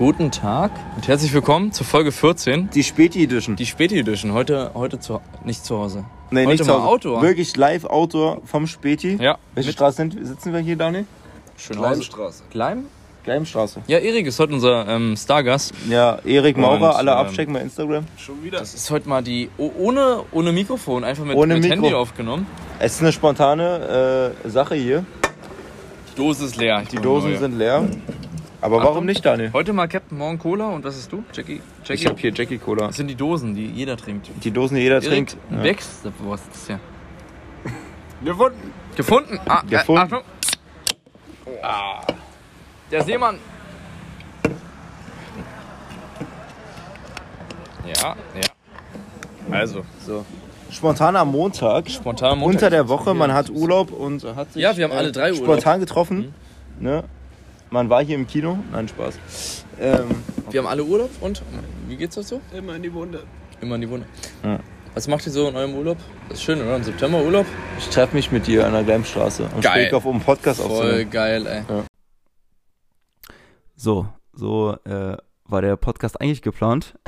Guten Tag und herzlich willkommen zur Folge 14. Die Späti Edition. Die Späti Edition. Heute, heute zu, nicht zu Hause. nee, heute nicht mal zu Hause. Outdoor. Wirklich live Outdoor vom Späti. Ja. Welche Mit- Straße sind, sitzen wir hier, Daniel? Schönhausen. Gleimstraße. Gleim? Gleimstraße. Ja, Erik ist heute unser ähm, Stargast. Ja, Erik Maurer, Und, alle ähm, abchecken bei Instagram. Schon wieder. Das ist heute mal die, oh, ohne, ohne Mikrofon, einfach mit, Ohne mit Mikro. Handy aufgenommen. Es ist eine spontane äh, Sache hier. Die Dose ist leer. Ich Die Dosen neue. sind leer. Aber Achtung. warum nicht, Daniel? Heute mal Captain, morgen Cola und was ist du? Jackie? Jackie? Ich habe hier Jackie Cola. Das sind die Dosen, die jeder trinkt. Die Dosen, die jeder Erik, trinkt. Ja. Wächst. Was ist das hier? Gefunden. Gefunden. Ah, Gefunden. Äh, Achtung. Ah. Der Seemann. Ja, ja. Also, so. Spontan am Montag. Spontan am Montag. Unter der Woche, man hat Urlaub und hat sich Ja, wir haben alle drei Urlaub. Mhm. spontan getroffen. Ne? Man war hier im Kino. Nein, Spaß. Ähm, Wir haben alle Urlaub und wie geht's euch so? Immer in die Wunde. Immer in die Wunde. Ja. Was macht ihr so in eurem Urlaub? Das ist schön, oder? Im September Urlaub? ich treffe mich mit dir an der Gleimstraße und Geil. Auf, um einen Podcast Voll aufzunehmen. geil, ey. So, so äh, war der Podcast eigentlich geplant.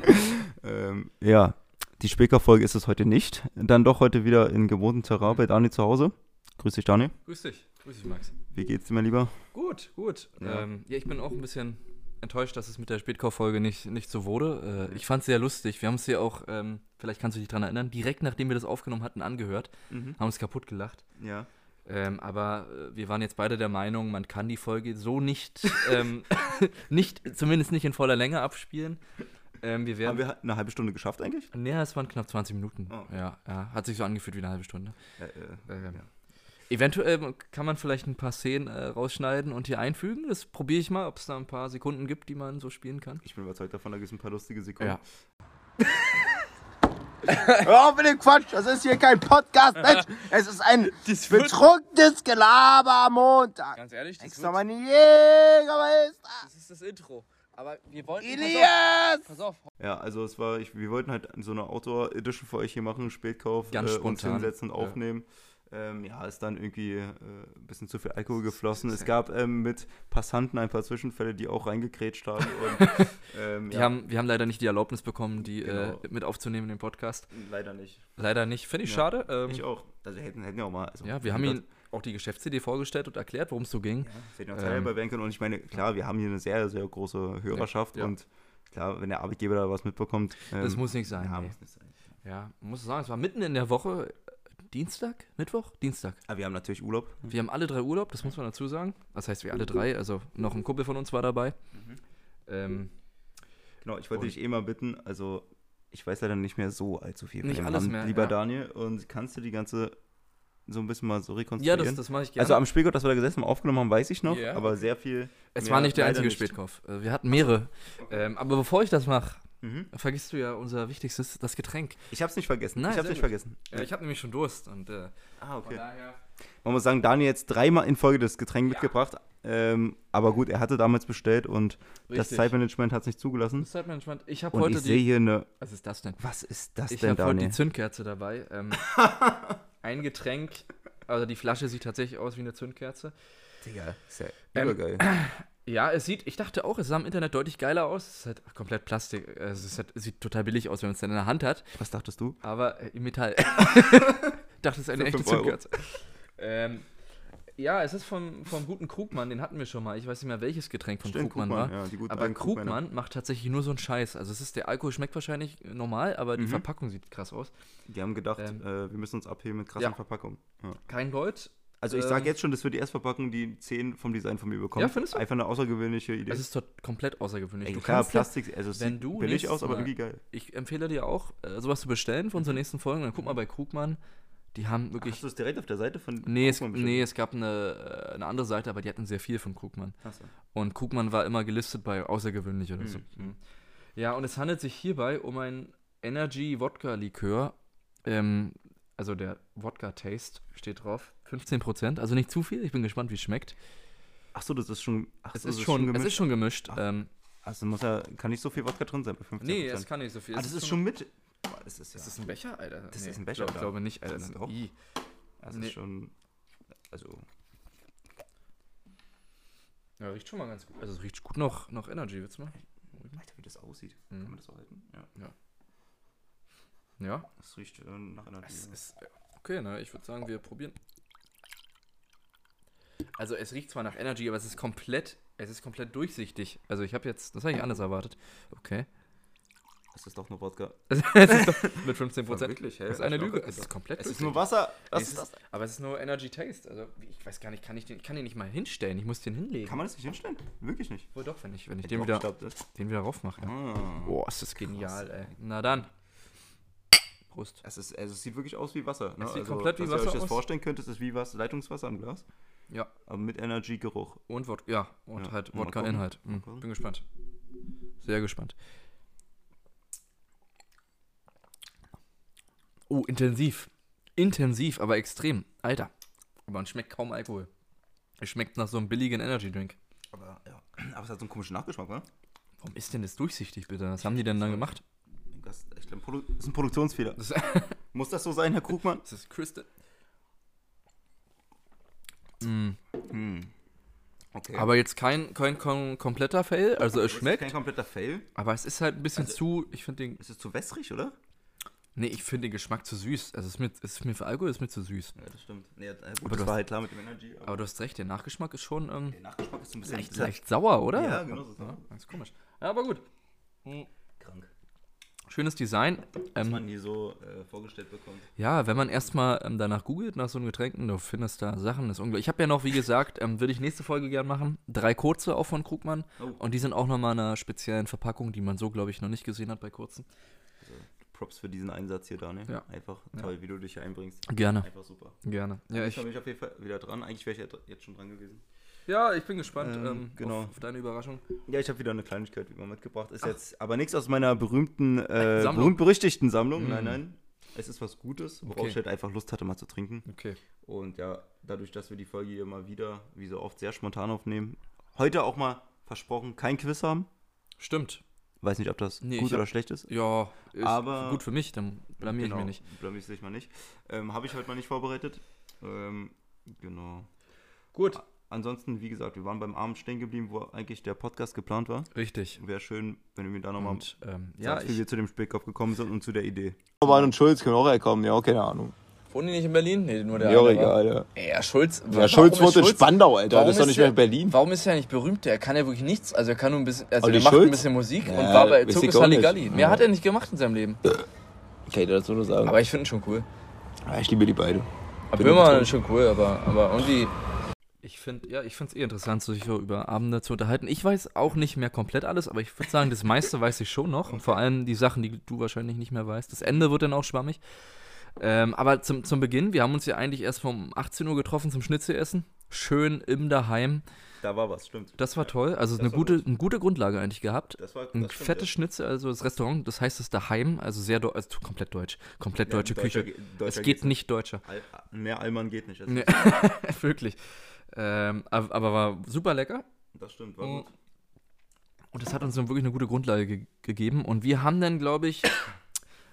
ähm, ja, die Speaker-Folge ist es heute nicht. Dann doch heute wieder in gewohnten Terrain bei Dani zu Hause. Grüß dich, Dani. Grüß dich. Grüß dich, Max. Wie geht's dir, mein Lieber? Gut, gut. Ja. Ähm, ja ich bin auch ein bisschen enttäuscht, dass es mit der Spätkauffolge nicht, nicht so wurde. Äh, ich fand es sehr lustig. Wir haben es ja auch, ähm, vielleicht kannst du dich daran erinnern, direkt nachdem wir das aufgenommen hatten, angehört. Haben uns kaputt gelacht. Ja. Ähm, aber äh, wir waren jetzt beide der Meinung, man kann die Folge so nicht, ähm, nicht zumindest nicht in voller Länge abspielen. Ähm, wir Haben werden. wir eine halbe Stunde geschafft eigentlich? Näher, es waren knapp 20 Minuten. Oh. Ja, ja, hat sich so angefühlt wie eine halbe Stunde. Ja, äh, Ähm, ja. Eventuell kann man vielleicht ein paar Szenen äh, rausschneiden und hier einfügen. Das probiere ich mal, ob es da ein paar Sekunden gibt, die man so spielen kann. Ich bin überzeugt davon, da gibt es ein paar lustige Sekunden. Ja. Hör auf mit dem Quatsch, das ist hier kein Podcast, Mensch. Es ist ein Das wird- betrunkenes Gelaber am Montag. Ganz ehrlich, das, Extra meine Jägermeister. das ist das Intro. Aber wir wollten. Elias! Pass auf. Ja, also es war, ich, wir wollten halt so eine Outdoor-Edition für euch hier machen, Spätkauf, Ganz äh, uns spontan. hinsetzen und Ja. aufnehmen. Ähm, ja, ist dann irgendwie äh, ein bisschen zu viel Alkohol geflossen. Es gab ähm, mit Passanten ein paar Zwischenfälle, die auch reingekrätscht haben. Und, ähm, Wir, ja, haben, wir haben leider nicht die Erlaubnis bekommen, die Genau. äh, mit aufzunehmen in den Podcast. leider nicht. Leider nicht. Finde ich Ja. schade. Ähm, Ich auch. Also hätten, hätten ja auch mal. Also, ja, wir haben Ihnen auch die Geschäftsidee vorgestellt und erklärt, worum es so ging. Ja, wir hätten uns Ähm, teilhaber werden können. Und ich meine, klar, wir haben hier eine sehr, sehr große Hörerschaft. Ja. Und klar, wenn der Arbeitgeber da was mitbekommt. Das ähm, muss nicht sein. Ja, nee. muss nicht sein. Ja, muss sagen, es war mitten in der Woche. Dienstag? Mittwoch? Dienstag. Aber wir haben natürlich Urlaub. Wir haben alle drei Urlaub, das muss man dazu sagen. Das heißt, wir alle drei, also noch ein Kumpel von uns war dabei. Ähm, Genau, ich wollte dich eh mal bitten, also ich weiß leider nicht mehr so allzu viel Nicht alles mehr, lieber ja. Daniel. Und kannst du die ganze so ein bisschen mal so ja, rekonstruieren? das, das mache ich gerne. also am Spielgott, dass wir da gesessen haben, aufgenommen haben, weiß ich noch, Ja. aber sehr viel. es war nicht der einzige nicht. Spätkauf. Äh, Wir hatten mehrere. Ähm, aber bevor ich das mache, Mhm. vergisst du ja unser wichtigstes, das Getränk. Ich hab's nicht vergessen. Nein, ich hab's nicht gut. vergessen. Äh, ich habe nämlich schon Durst und äh, ah, von okay. daher. Man muss sagen, Daniel jetzt dreimal in Folge das Getränk Ja. mitgebracht. Ähm, aber gut, er hatte damals bestellt und das Richtig. Zeitmanagement hat es nicht zugelassen. Das Zeitmanagement. Ich habe heute ich sehe die. hier eine. Was ist das denn? Was ist das Ich denn, habe heute die? Zündkerze dabei. Ähm, ein Getränk. Also die Flasche sieht tatsächlich aus wie eine Zündkerze. Digga, ist ja Ähm, übergeil. Ja, es sieht, ich dachte auch, es sah im Internet deutlich geiler aus. Es ist halt komplett Plastik. Es, ist halt, es sieht total billig aus, wenn man es dann in der Hand hat. Was dachtest du? Aber äh, im Metall. ich dachte, es ist eine echte. Zündkerze. Ähm, ja, es ist vom, vom guten Krugmann, den hatten wir schon mal. Ich weiß nicht mehr, welches Getränk von Stimmt, Krugmann, Krugmann, war. ja, die aber. Krugmann macht tatsächlich nur so einen Scheiß. Also es ist, der Alkohol schmeckt wahrscheinlich normal, aber die Mhm. Verpackung sieht krass aus. Die haben gedacht, Ähm, äh, wir müssen uns abheben mit krassen ja. Verpackungen. Ja. Kein Gold. Also ich Ähm, sage jetzt schon, das wird die Erstverpackung, die 10 vom Design von mir bekommt. Ja, findest du? Einfach eine außergewöhnliche Idee. Es ist tot, komplett außergewöhnlich. Ey, du klar, Plastik, also es wenn sieht du billig aus, aber Mal- irgendwie geil. Ich empfehle dir auch, äh, sowas zu bestellen für unsere nächsten Folgen. Dann guck mal bei Krugmann. Die haben wirklich. Hast du es direkt auf der Seite von Nee es, Krugmann bestellt? nee, es gab eine, äh, eine andere Seite, aber die hatten sehr viel von Krugmann. Achso. Und Krugmann war immer gelistet bei außergewöhnlich oder so. Mhm. Ja, und es handelt sich hierbei um ein Energy Wodka Likör. Ähm, also der Wodka Taste steht drauf. 15%, also nicht zu viel. Ich bin gespannt, wie es schmeckt. Achso, das ist schon. Ach Es so, ist das schon, es gemischt. ist schon gemischt. Ach, Ähm, Also muss ja, kann nicht so viel Wodka drin sein bei 15%. nee, es kann nicht so viel. Ah, Es das ist schon mit. Boah, das ist ja. Ist das ein Becher, Alter? Das ist ein Becher, Ich glaub, glaube nicht, Alter. Das ist ist doch- das nee. ist schon. Also. Ja, riecht schon mal ganz gut. Also es riecht gut noch, noch Energy, willst du mal? Alter, wie das aussieht. Mhm. Kann man das so halten? Ja. Ja. Das riecht äh, nach Energy. Es ist, okay, na, ich würde sagen, wir probieren. Also es riecht zwar nach Energy, aber es ist komplett, es ist komplett durchsichtig. Also ich habe jetzt, das habe ich anders erwartet. Okay. Es ist doch nur Wodka. es ist doch mit 15 Prozent. Wirklich, hä? Das ist eine ich Lüge. Es ist komplett Es ist nur Wasser. Was Es ist das? aber es ist nur Energy Taste. Also ich weiß gar nicht, kann ich den, ich kann den nicht mal hinstellen. Ich muss den hinlegen. Kann man das nicht hinstellen? Wirklich nicht. Wohl doch, wenn ich, wenn ich Hätte den wieder, den wieder raufmache. Ah. Boah, ist das genial, ey. Na dann. Prost. Es, ist, also es sieht wirklich aus wie Wasser. Ne? Es sieht also, komplett wie was Wasser ihr euch das aus. vorstellen könnt, ist es wie was Leitungswasser im Glas, Ja. aber mit Energy-Geruch. Und Wodka, ja, und Ja, halt Wodka-Inhalt. Mhm. Bin gespannt. Sehr gespannt. Oh, intensiv. Intensiv, aber extrem. Alter. Aber man schmeckt kaum Alkohol. Es schmeckt nach so einem billigen Energy-Drink. Aber ja, aber es hat so einen komischen Nachgeschmack, ne? Warum ist denn das durchsichtig, bitte? Was haben die denn dann gemacht? Das, ich glaub, Produ das ist ein Produktionsfehler. Das, Muss das so sein, Herr Krugmann? das ist Crystal. Mm. Hm. Okay. Aber jetzt kein, kein kom kompletter Fail. Also es schmeckt. kein kompletter Fail. Aber es ist halt ein bisschen Also- zu. Ich finde den. Es ist zu wässrig, oder? Nee, ich finde den Geschmack zu süß. Also es ist mir, es ist mir für Alkohol ist mir zu süß. Ja, das stimmt. Nee, gut, Aber das du war hast- halt klar mit dem Energy. Aber Aber du hast recht, der Nachgeschmack ist schon ähm, der Nachgeschmack ist ein bisschen leicht, leicht sauer, oder? Ja, genau so. Ja, ganz komisch. Ja, aber gut. krank. Schönes Design. Was Ähm, man hier so äh, vorgestellt bekommt. ja, wenn man erstmal ähm, danach googelt, nach so einem Getränken, du findest da Sachen, das ist unglaublich. Ich habe ja noch, wie gesagt, ähm, würde ich nächste Folge gern machen, drei Kurze auch von Krugmann. Oh. Und die sind auch nochmal in einer speziellen Verpackung, die man so, glaube ich, noch nicht gesehen hat bei kurzen. Also, Props für diesen Einsatz hier, Daniel. Ja. Einfach Ja. toll, wie du dich hier einbringst. Gerne, Einfach super. gerne. Ja, ich ich, bin ich auf jeden Fall wieder dran. Eigentlich wäre ich ja jetzt schon dran gewesen. Ja, ich bin gespannt Ähm, ähm, genau. auf, auf deine Überraschung. Ja, ich habe wieder eine Kleinigkeit wie immer mitgebracht. Ist jetzt aber nichts aus meiner berühmten, äh, Sammlung. berühmt-berüchtigten Sammlung. Mm. Nein, nein. Es ist was Gutes, worauf Okay. ich halt einfach Lust hatte, mal zu trinken. Okay. Und ja, dadurch, dass wir die Folge hier mal wieder, wie so oft, sehr spontan aufnehmen, heute auch mal versprochen, kein Quiz haben. Stimmt. Weiß nicht, ob das Nee, gut ich hab- oder schlecht ist. Ja, ist Aber- gut für mich, dann blamier ich mich nicht. Blamier ich mal nicht. Ähm, Habe ich heute mal nicht vorbereitet. Ähm, genau. Gut. Ansonsten, wie gesagt, wir waren beim Abend stehen geblieben, wo eigentlich der Podcast geplant war. Richtig. Wäre schön, wenn du mir da nochmal Und ähm, ja, sagst, wie ich wir zu dem Spätkopf gekommen sind und zu der Idee. Orban und Schulz können auch herkommen, ja, keine Ahnung. wohnen die nicht in Berlin? Nee, nur der Ja, egal, ja. Ey, ja, Schulz. Ja, Schulz wohnt in Spandau, Alter. warum Das ist doch nicht mehr in Berlin. Warum ist er nicht berühmt? Der kann ja wirklich nichts. Also er kann nur ein bisschen, also der macht Schulz? ein bisschen Musik und Ja, war bei Zirkus. Halligalli. Mehr Ja. hat er nicht gemacht in seinem Leben. Kann ich dir dazu nur sagen. Aber ich finde ihn schon cool. Ja, ich liebe die beiden. Aber Bin Böhmermann betroffen. ist schon cool, aber, aber irgendwie. Ich finde, ja, ich finde es eh interessant, sich so über Abende zu unterhalten. Ich weiß auch nicht mehr komplett alles, aber ich würde sagen, das meiste weiß ich schon noch. Und vor allem die Sachen, die du wahrscheinlich nicht mehr weißt. Das Ende wird dann auch schwammig. Ähm, aber zum, zum Beginn, wir haben uns ja eigentlich erst um 18 Uhr getroffen zum Schnitzelessen. Schön im Daheim. Da war was, stimmt. Das war toll. Also Das eine gute, gut. eine gute Grundlage eigentlich gehabt. Das war Ein das stimmt, fettes ja. Schnitzel, also das Restaurant, das heißt das Daheim, also sehr, also komplett deutsch. Komplett Ja, deutsche Küche. ge- deutscher Es geht nicht deutscher. Al mehr Allmann geht nicht. Nee, wirklich. Ähm, aber, aber war super lecker. das stimmt, war gut. Und das hat uns dann wirklich eine gute Grundlage ge gegeben. Und wir haben dann, glaube ich,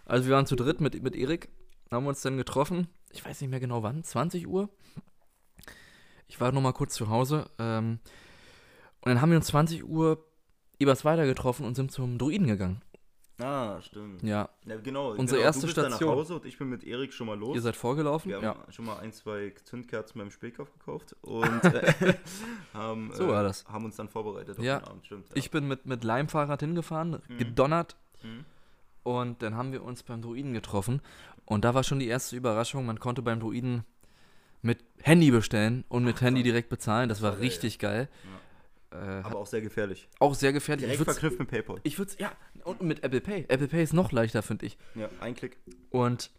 also wir waren zu dritt mit, mit Erik, haben uns dann getroffen. Ich weiß nicht mehr genau wann, 20 Uhr. Ich war noch mal kurz zu Hause. Ähm, und dann haben wir uns 20 Uhr übers Weiter getroffen und sind zum Druiden gegangen. Ah, stimmt. Ja, Ja, genau. Unsere genau. erste du bist dann Station. nach Hause und ich bin mit Erik schon mal los. ihr seid vorgelaufen. wir haben Ja, schon mal ein, zwei Zündkerzen beim Spätkauf gekauft und äh, haben, So war das. haben uns dann vorbereitet Ja. Abend. Stimmt, ja. ich bin mit, mit Leimfahrrad hingefahren, Mhm. gedonnert. Mhm. Und dann haben wir uns beim Druiden getroffen. Und da war schon die erste Überraschung. Man konnte beim Druiden mit Handy bestellen und mit Handy direkt bezahlen. Das war richtig geil. Äh, Aber auch sehr gefährlich. auch sehr gefährlich. Direkt verknüpft mit PayPal. ich würde ja, und mit Apple Pay. Apple Pay ist noch leichter, finde ich. Ja, ein Klick. Und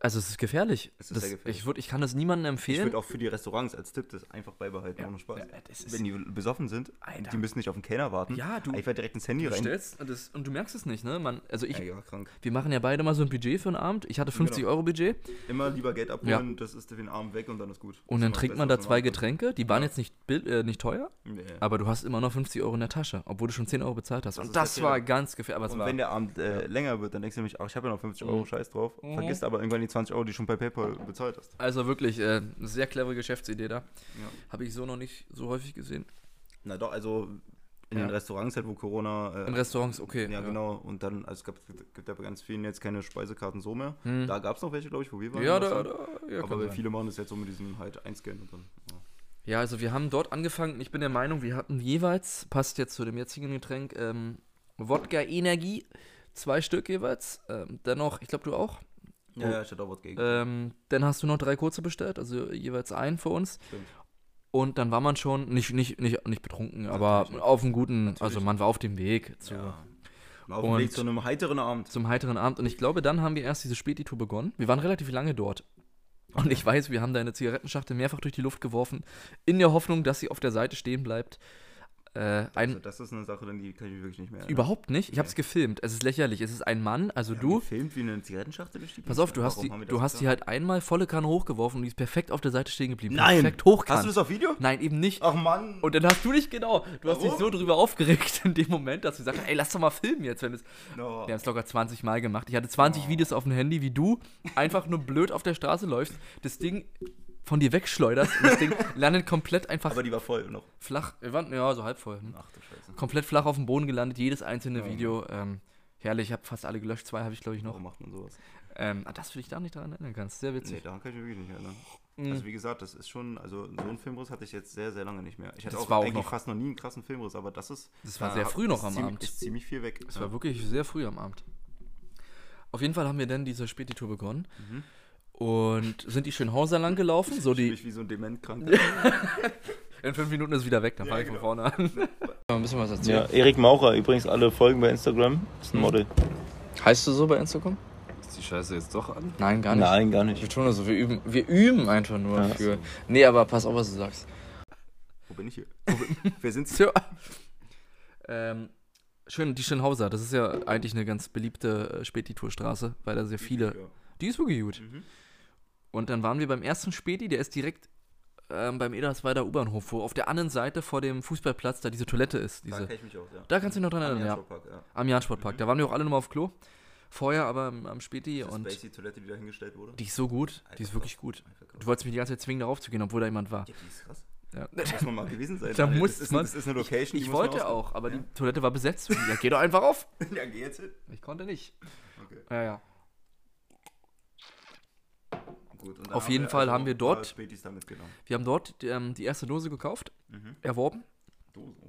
also es ist gefährlich. Es ist das, sehr gefährlich. Ich, würd, ich kann das niemandem Ich empfehlen. würde auch für die Restaurants als Tipp das einfach beibehalten, Ja. ohne Spaß. Ja, Wenn die besoffen sind, Alter. die müssen nicht auf den Kellner warten. Ja, du- Einfach direkt ins Handy du rein. stellst und, das, und du merkst es nicht, ne? Man, also ich, Ja, wir machen ja beide mal so ein Budget für einen Abend. Ich hatte 50 Genau. Euro Budget. Immer lieber Geld abholen, das ist für den Abend weg und dann ist gut. Und Das dann trinkt man da zwei Getränke. Die waren jetzt nicht, äh, nicht teuer. Nee. Aber du hast immer noch 50 Euro in der Tasche, obwohl du schon 10 Euro bezahlt hast. Das Und das war ganz gefährlich. Und war, wenn der Abend äh, länger wird, dann denkst du nämlich, ach, ich habe ja noch 50 Euro, Mhm. scheiß drauf. Mhm. Vergisst aber irgendwann die 20 Euro, die du schon bei PayPal bezahlt hast. also wirklich äh, eine sehr clevere Geschäftsidee da. Ja. Habe ich so noch nicht so häufig gesehen. Na doch, also in Ja. den Restaurants halt, wo Corona. Äh, In Restaurants, okay. Ja, genau. Und dann, also es gab, gibt ja bei ganz vielen jetzt keine Speisekarten so mehr. Hm. Da gab es noch welche, glaube ich, wo wir waren. Ja, da, da, ja, Aber viele machen das jetzt so mit diesem halt einscannen und dann. Ja. Ja, also wir haben dort angefangen. Ich bin der Meinung, wir hatten jeweils, passt jetzt zu dem jetzigen Getränk, ähm, Wodka Energie, zwei Stück jeweils. Ähm, dennoch, ich glaube du auch. Ja, ja, ich hatte auch was gegen. Ähm, dann hast du noch drei kurze bestellt, also jeweils einen für uns. Stimmt. Und dann war man schon nicht, nicht, nicht, nicht betrunken, aber Natürlich nicht. auf einem guten, Natürlich. also man war auf dem Weg zu, ja. Auf dem Weg zu einem heiteren Abend. zum heiteren Abend. Und ich glaube, dann haben wir erst diese Späti-Tour begonnen. Wir waren relativ lange dort. Und ich weiß, wir haben da eine Zigarettenschachtel mehrfach durch die Luft geworfen, in der Hoffnung, dass sie auf der Seite stehen bleibt. Äh, ein, Also das ist eine Sache, die kann ich mich wirklich nicht mehr erinnern. Überhaupt nicht. Ich habe es gefilmt. Es ist lächerlich. Es ist ein Mann, also Wir haben du. gefilmt wie eine Zigarettenschachtel durch die Pass auf, du hast, Warum die, haben du hast die halt einmal volle Kanne hochgeworfen und die ist perfekt auf der Seite stehen geblieben. Nein! Perfekt hochkant. Hast du das auf Video? Nein, eben nicht. Ach Mann! Und dann hast du dich genau, du hast dich Warum? so drüber aufgeregt in dem Moment, dass du sagst, ey, lass doch mal filmen jetzt, wenn es. No. Wir haben es locker 20 Mal gemacht. Ich hatte 20 Oh. Videos auf dem Handy, wie du einfach nur blöd auf der Straße läufst, das Ding von dir wegschleuderst und das Ding landet komplett einfach Aber die war voll noch. flach. Wir waren, ja, so halb voll. hm. Ach du Scheiße. Komplett flach auf dem Boden gelandet, jedes einzelne Ja. Video. Ähm, herrlich, ich habe fast alle gelöscht, zwei habe ich glaube ich noch. Warum macht man sowas? Ähm, ah, das will ich da nicht daran erinnern kannst. Sehr Nee, witzig. daran kann ich mich wirklich nicht erinnern. Mhm. Also wie gesagt, das ist schon, also so einen Filmriss hatte ich jetzt sehr, sehr lange nicht mehr. Ich hatte Das auch war auch eigentlich noch- fast noch nie einen krassen Filmriss, aber das ist... Das war sehr früh noch am ziemlich, Abend. Ist ziemlich viel weg. Es war wirklich sehr früh am Abend. Auf jeden Fall haben wir dann diese Späti-Tour begonnen Mhm. Und sind die Schönhauser lang gelaufen. So die, Ziemlich wie so ein Dementkranker. in fünf Minuten ist wieder weg, dann Ja, fange ich von genau. vorne an. Mal ein bisschen was Ja, erzählen. Erik Maucher, übrigens alle Folgen bei Instagram. Ist ein Model. Heißt du so bei Instagram? Ist die Scheiße jetzt doch an? Nein, gar nicht. Nein, gar Ich nicht. betone also, wir üben, wir üben einfach nur Ja. für. Nee, aber pass auf, was du sagst. Wo bin ich hier? Wer sind's? Tja. Ähm, schön, die Schönhauser, das ist ja eigentlich eine ganz beliebte äh, Späti-Tour-Straße, weil da sehr viele. Die ist wirklich gut. Mhm. Und dann waren wir beim ersten Späti, der ist direkt ähm, beim Edersweider U-Bahnhof, wo auf der anderen Seite vor dem Fußballplatz da diese Toilette ist. Da Diese, kenn ich mich aus, ja. da kannst du dich noch dran erinnern, ja. Am ja. Am Jahn-Sportpark. Mhm. Da waren wir auch alle nochmal auf Klo. Vorher aber am, am Späti Diese und Spacey-Toilette, die da hingestellt wurde. die ist so gut. Die ist wirklich gut. Du wolltest mich die ganze Zeit zwingen, darauf zu gehen, obwohl da jemand war. Ja, die ist krass. Ja. Da muss man mal gewesen sein. Da Alter. muss das ist, man- Das ist eine Location, die Ich man wollte auch, aber Ja. die Toilette war besetzt. Ja, geh doch einfach auf. Ja, geh jetzt hin. Ich konnte nicht. Okay, Ja, ja. Gut. Auf jeden Fall also haben wir dort- mitgenommen. Wir haben dort ähm, die erste Dose gekauft, Mhm. erworben. Dosen. Oh,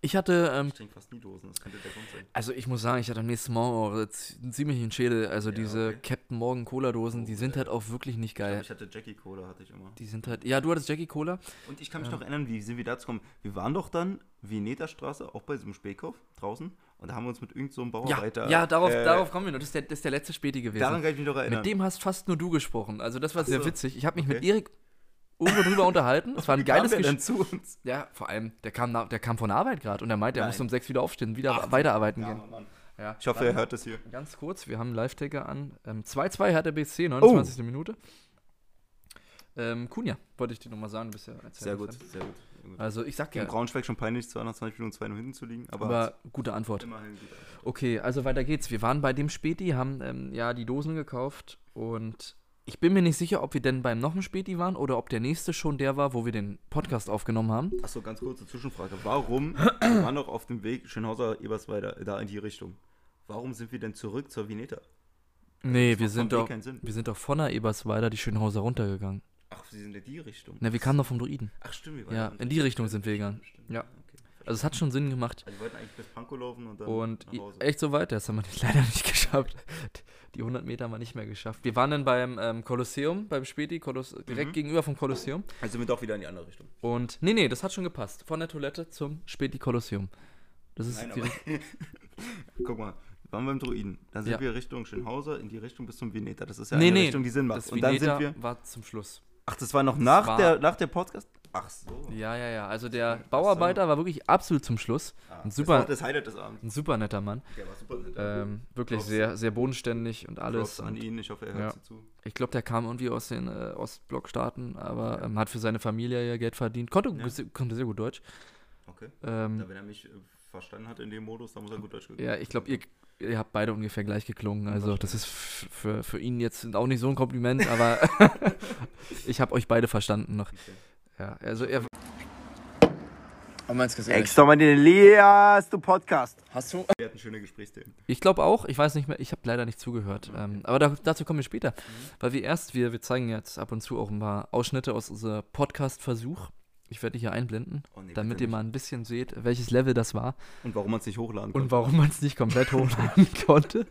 Ich hatte, ähm, Ich trinke fast nie Dosen, das könnte der Grund sein. also ich muss sagen, ich hatte am nächsten Morgen auch jetzt einen Schädel. Also Ja, diese okay. Captain Morgan Cola Dosen, die Oh, sind ja. halt auch wirklich nicht Ich, glaub, geil. ich hatte Jackie Cola, hatte ich immer. Die sind halt, ja, du hattest Jackie Cola. Und ich kann mich Ja. noch erinnern, wie sind wir dazu gekommen? Wir waren doch dann Veneta Straße, auch bei diesem Spätkauf draußen. Und da haben wir uns mit irgendeinem so einem Ja, Bauarbeiter. ja, darauf, äh, darauf kommen wir noch. Das ist der, das ist der letzte Späti gewesen. Daran kann ich mich noch erinnern. mit dem hast fast nur du gesprochen. Also das war sehr so. witzig. Ich habe mich mit Okay. Erik irgendwo drüber unterhalten. Es war ein Wie kam geiles der Gespräch. zu uns. Ja, vor allem, der kam, nach, der kam von der Arbeit gerade und er meinte, er Nein. musste um sechs wieder aufstehen, wieder Ach, weiterarbeiten Ja, gehen. Mann. Ja, Ich hoffe, er hört das hier. Ganz kurz, wir haben einen Live-Taker an. Ähm, 2-2 hat der BC, 29. Minute. Ähm, Kunja, wollte ich dir nochmal sagen, erzählt Sehr gut, sehr gut. Also ich sag ja, Gegen Braunschweig schon peinlich, 220 Minuten 2 hinten zu liegen, aber, aber gute Antwort. immerhin gut. Okay, also weiter geht's. Wir waren bei dem Späti, haben ähm, ja die Dosen gekauft und ich bin mir nicht sicher, ob wir denn beim noch einen Späti waren oder ob der nächste schon der war, wo wir den Podcast aufgenommen haben. Achso, ganz kurze Zwischenfrage. Warum, wir waren doch auf dem Weg Schönhauser, Ebersweider, da in die Richtung. Warum sind wir denn zurück zur Vineta? Nee, das wir sind doch, wir sind doch von der Ebersweider die Schönhauser runtergegangen. Ach, sie sind in die Richtung. Na, wir kamen doch vom Druiden. Ach, stimmt, wir waren Ja, in die Richtung sind wir gegangen. Stimmt, Ja. Okay. Also es hat schon Sinn gemacht. Also wir wollten eigentlich bis Pankow laufen und dann Und nach Hause. echt so weit, das haben wir leider nicht geschafft. Die 100 Meter haben wir nicht mehr geschafft. Wir waren dann beim ähm, Kolosseum, beim Späti, Koloss direkt Mhm. gegenüber vom Kolosseum. Also sind wir doch wieder in die andere Richtung. Und nee, nee, das hat schon gepasst. Von der Toilette zum Späti Kolosseum. Das ist Nein, direkt. aber Guck mal, wir waren beim Druiden. Dann sind Ja. wir Richtung Schönhauser in die Richtung bis zum Vineta. Das ist ja Nee, eine nee, Richtung, die Sinn macht. Das Und dann Vineta sind wir. war zum Schluss. Ach, das war noch nach, war- der, nach der Podcast? Ach so. Ja, ja, ja. Also der so. Bauarbeiter war wirklich absolut zum Schluss. Ah, Ein Das super- das Highlight des Abends. Ein super netter Mann. Der war super nett. Ähm, wirklich Props. sehr, sehr bodenständig und alles. Props an Und ihn. Ich hoffe, er hört Ja. zu. ich glaube, der kam irgendwie aus den äh, Ostblockstaaten, aber ähm, hat für seine Familie ja Geld verdient. Konnte, Ja. konnte sehr gut Deutsch. Okay. Ähm, Da, wenn er mich äh, verstanden hat in dem Modus, dann muss er gut Deutsch ja, ich glaube, ihr, ihr habt beide ungefähr gleich geklungen. Also das ist für, für ihn jetzt auch nicht so ein Kompliment, aber ich habe euch beide verstanden noch. Okay. Ja, also er. Extra mal den Elias, du Podcast. Hast du? Wir hatten schöne Gesprächsthemen. Ich glaube auch, ich weiß nicht mehr, ich habe leider nicht zugehört. Ähm, aber da, dazu kommen wir später. Mhm. Weil wir erst, wir, wir zeigen jetzt ab und zu auch ein paar Ausschnitte aus unserem Podcast-Versuch. Ich werde die hier einblenden, Oh, nee, damit ihr mal ein bisschen seht, welches Level das war Und warum man es nicht hochladen und warum man es nicht komplett hochladen konnte.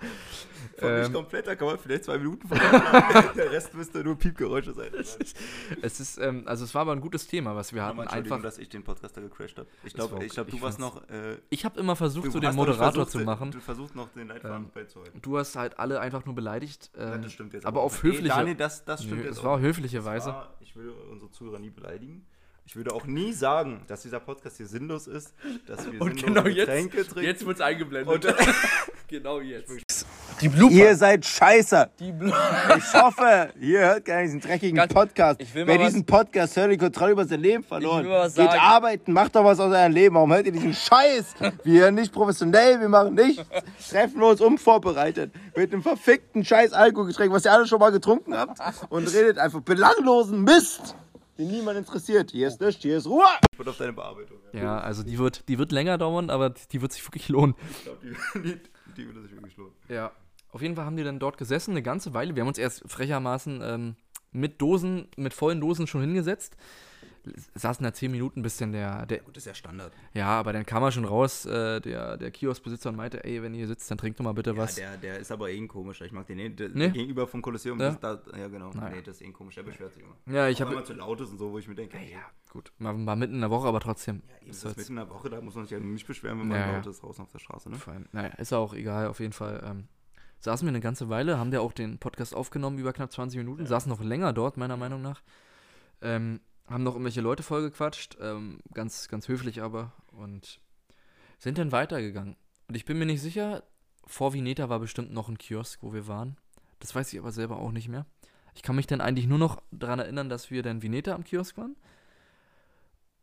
Von nicht Ähm, komplett, da kann man vielleicht zwei Minuten verwenden. Der Rest müsste nur Piepgeräusche sein. Es ist, ähm, also es war aber ein gutes Thema, was wir hatten. Einfach, dass ich den Podcaster gecrashed habe. Ich glaube, ich glaub, du Ich warst noch. Äh, ich habe immer versucht, so den Moderator zu machen. Du versuchst noch den Leitfaden Ähm, beizuhalten. Du hast halt alle einfach nur beleidigt. Ja, Ähm, das stimmt jetzt aber auch auf nicht. höfliche- Nee, das, das stimmt nö, jetzt es war auf nicht. höfliche Weise. War, ich würde unsere Zuhörer nie beleidigen. Ich würde auch nie sagen, dass dieser Podcast hier sinnlos ist, dass wir Und genau jetzt- Getränke trinken. Jetzt wird es eingeblendet. Und- genau jetzt. Ihr seid scheiße. Die Blu Ich hoffe, ihr hört gar nicht diesen dreckigen Ganz- Podcast. ich will mal Wer was- diesen Podcast hört, die Kontrolle über sein Leben verloren. Geht arbeiten, macht doch was aus eurem Leben. Warum hört ihr diesen Scheiß? Wir hören nicht professionell, wir machen nichts. Treffen uns unvorbereitet mit einem verfickten Scheiß Alkoholgetränk, was ihr alle schon mal getrunken habt. Und redet einfach belanglosen Mist, den niemand interessiert. Hier ist nichts, hier ist Ruhe. Ich würde auf deine Bearbeitung. Ja. Ja, also die wird, die wird länger dauern, aber die wird sich wirklich lohnen. Ich glaube, die, die, die würde sich wirklich lohnen. Ja. Auf jeden Fall haben die dann dort gesessen, eine ganze Weile. Wir haben uns erst frechermaßen ähm, mit Dosen, mit vollen Dosen schon hingesetzt. Saßen da zehn Minuten, bis denn der, der Gut, das ist ja Standard. ja, aber dann kam er schon raus, äh, der, der Kioskbesitzer und meinte, ey, wenn ihr hier sitzt, dann trinkt doch mal bitte was. Ja, der, der ist aber eh ein komischer. Ich mag den eh. Der, Nee? Gegenüber vom Kolosseum. Ja? Da, ja, genau. Naja. Nee, das ist eh ein komisch. Der beschwert sich immer. Ja, ich habe man zu laut ist und so, wo ich mir denke, ey, ja, gut, mal, mal mitten in der Woche, aber trotzdem. eben, ist das mitten in der Woche, da muss man sich ja nicht beschweren, wenn man Ja, ja. laut ist draußen auf der Straße, ne? Vor allem, naja, ist auch egal, auf jeden Fall. Ähm, saßen wir eine ganze Weile, haben ja auch den Podcast aufgenommen, über knapp 20 Minuten, saßen noch länger dort, meiner Meinung nach. Ähm, haben noch irgendwelche Leute vollgequatscht, ähm, ganz, ganz höflich aber, und sind dann weitergegangen. Und ich bin mir nicht sicher, vor Vineta war bestimmt noch ein Kiosk, wo wir waren. Das weiß ich aber selber auch nicht mehr. Ich kann mich dann eigentlich nur noch daran erinnern, dass wir dann Vineta am Kiosk waren,